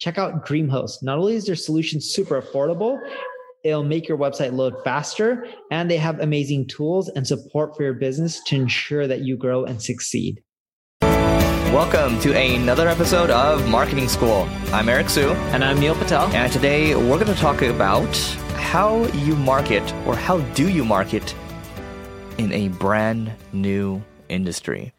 Check out DreamHost. Not only is their solution super affordable, it'll make your website load faster, and they have amazing tools and support for your business to ensure that you grow and succeed. Welcome to another episode of Marketing School. I'm Eric Siu. And I'm Neil Patel. And today we're going to talk about how you market or how do you market in a brand new industry.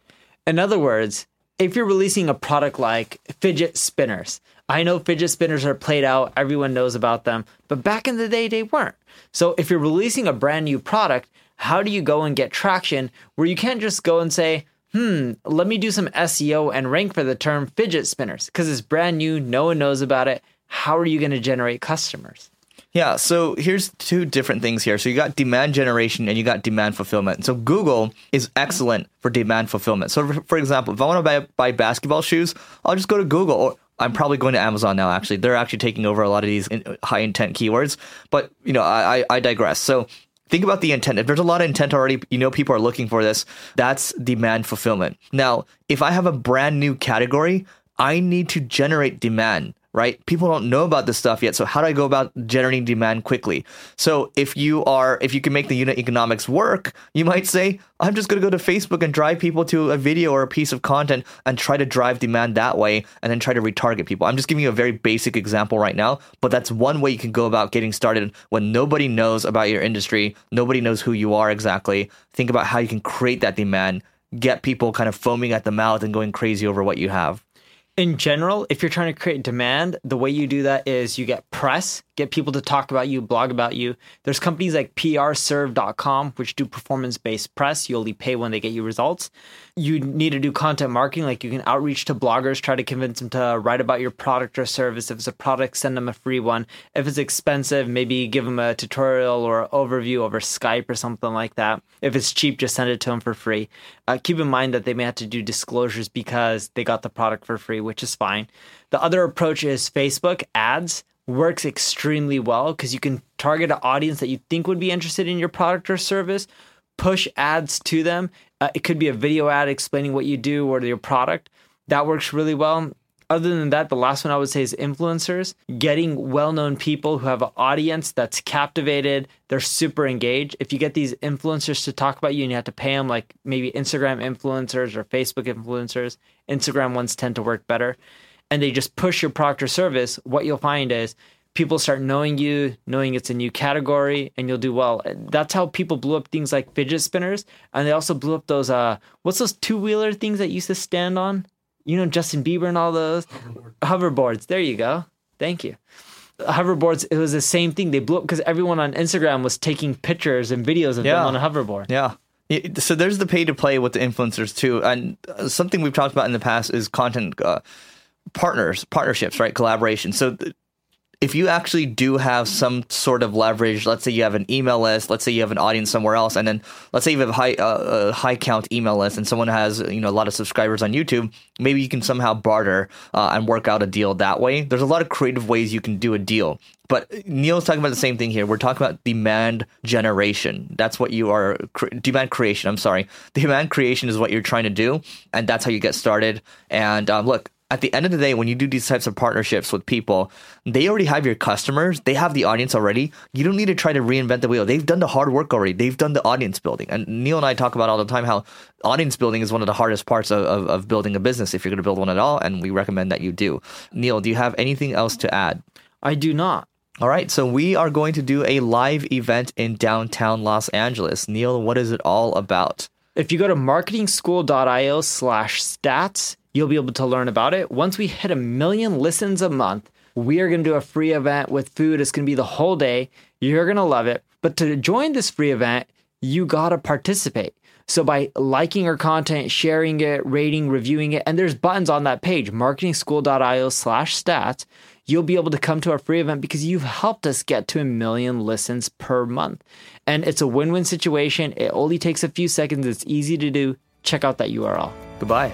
In other words, if you're releasing a product like fidget spinners, I know fidget spinners are played out, everyone knows about them, but back in the day, they weren't. So if you're releasing a brand new product, how do you go and get traction where you can't just go and say, hmm, let me do some SEO and rank for the term fidget spinners because it's brand new, no one knows about it. How are you going to generate customers? Yeah, so here's two different things here. So you got demand generation and you got demand fulfillment. So Google is excellent for demand fulfillment. So for, example, if I want to buy, buy basketball shoes, I'll just go to Google or I'm probably going to Amazon now. Actually, they're actually taking over a lot of these high intent keywords. But you know, I, I digress. So think about the intent. If there's a lot of intent already, you know people are looking for this. That's demand fulfillment. Now, if I have a brand new category, I need to generate demand right? People don't know about this stuff yet. So how do I go about generating demand quickly? So if you are, if you can make the unit economics work, you might say, I'm just going to go to Facebook and drive people to a video or a piece of content and try to drive demand that way and then try to retarget people. I'm just giving you a very basic example right now, but that's one way you can go about getting started when nobody knows about your industry. Nobody knows who you are exactly. Think about how you can create that demand, get people kind of foaming at the mouth and going crazy over what you have in general, if you're trying to create demand, the way you do that is you get press, get people to talk about you, blog about you. There's companies like prserve.com which do performance based press. You only pay when they get you results. You need to do content marketing, like you can outreach to bloggers, try to convince them to write about your product or service. If it's a product, send them a free one. If it's expensive, maybe give them a tutorial or overview over Skype or something like that. If it's cheap, just send it to them for free. Uh, keep in mind that they may have to do disclosures because they got the product for free, which is fine. The other approach is Facebook ads works extremely well because you can target an audience that you think would be interested in your product or service, push ads to them. Uh, it could be a video ad explaining what you do or your product. That works really well. Other than that, the last one I would say is influencers. Getting well known people who have an audience that's captivated, they're super engaged. If you get these influencers to talk about you and you have to pay them, like maybe Instagram influencers or Facebook influencers, Instagram ones tend to work better and they just push your product or service, what you'll find is people start knowing you, knowing it's a new category, and you'll do well. That's how people blew up things like fidget spinners, and they also blew up those uh, what's those two wheeler things that used to stand on? You know, Justin Bieber and all those Hoverboard. hoverboards. There you go. Thank you. Hoverboards. It was the same thing. They blew up because everyone on Instagram was taking pictures and videos of yeah. them on a hoverboard. Yeah. So there's the pay to play with the influencers too, and uh, something we've talked about in the past is content. Uh, partners, partnerships, right? Collaboration. So th- if you actually do have some sort of leverage, let's say you have an email list, let's say you have an audience somewhere else, and then let's say you have a high uh, a high count email list, and someone has you know a lot of subscribers on YouTube, maybe you can somehow barter uh, and work out a deal that way. There's a lot of creative ways you can do a deal. But Neil's talking about the same thing here. We're talking about demand generation. That's what you are demand creation. I'm sorry, demand creation is what you're trying to do, and that's how you get started. And um, look, at the end of the day, when you do these types of partnerships with people, they already have your customers, they have the audience already. You don't need to try to reinvent the wheel. They've done the hard work already. They've done the audience building. And Neil and I talk about all the time how audience building is one of the hardest parts of, of, of building a business if you're going to build one at all. And we recommend that you do. Neil, do you have anything else to add? I do not. All right, so we are going to do a live event in downtown Los Angeles. Neil, what is it all about? If you go to marketingschool.io slash stats, You'll be able to learn about it. Once we hit a million listens a month, we are going to do a free event with food. It's going to be the whole day. You're going to love it. But to join this free event, you got to participate. So by liking our content, sharing it, rating, reviewing it, and there's buttons on that page, marketingschool.io slash stats, you'll be able to come to our free event because you've helped us get to a million listens per month. And it's a win-win situation. It only takes a few seconds. It's easy to do. Check out that URL. Goodbye.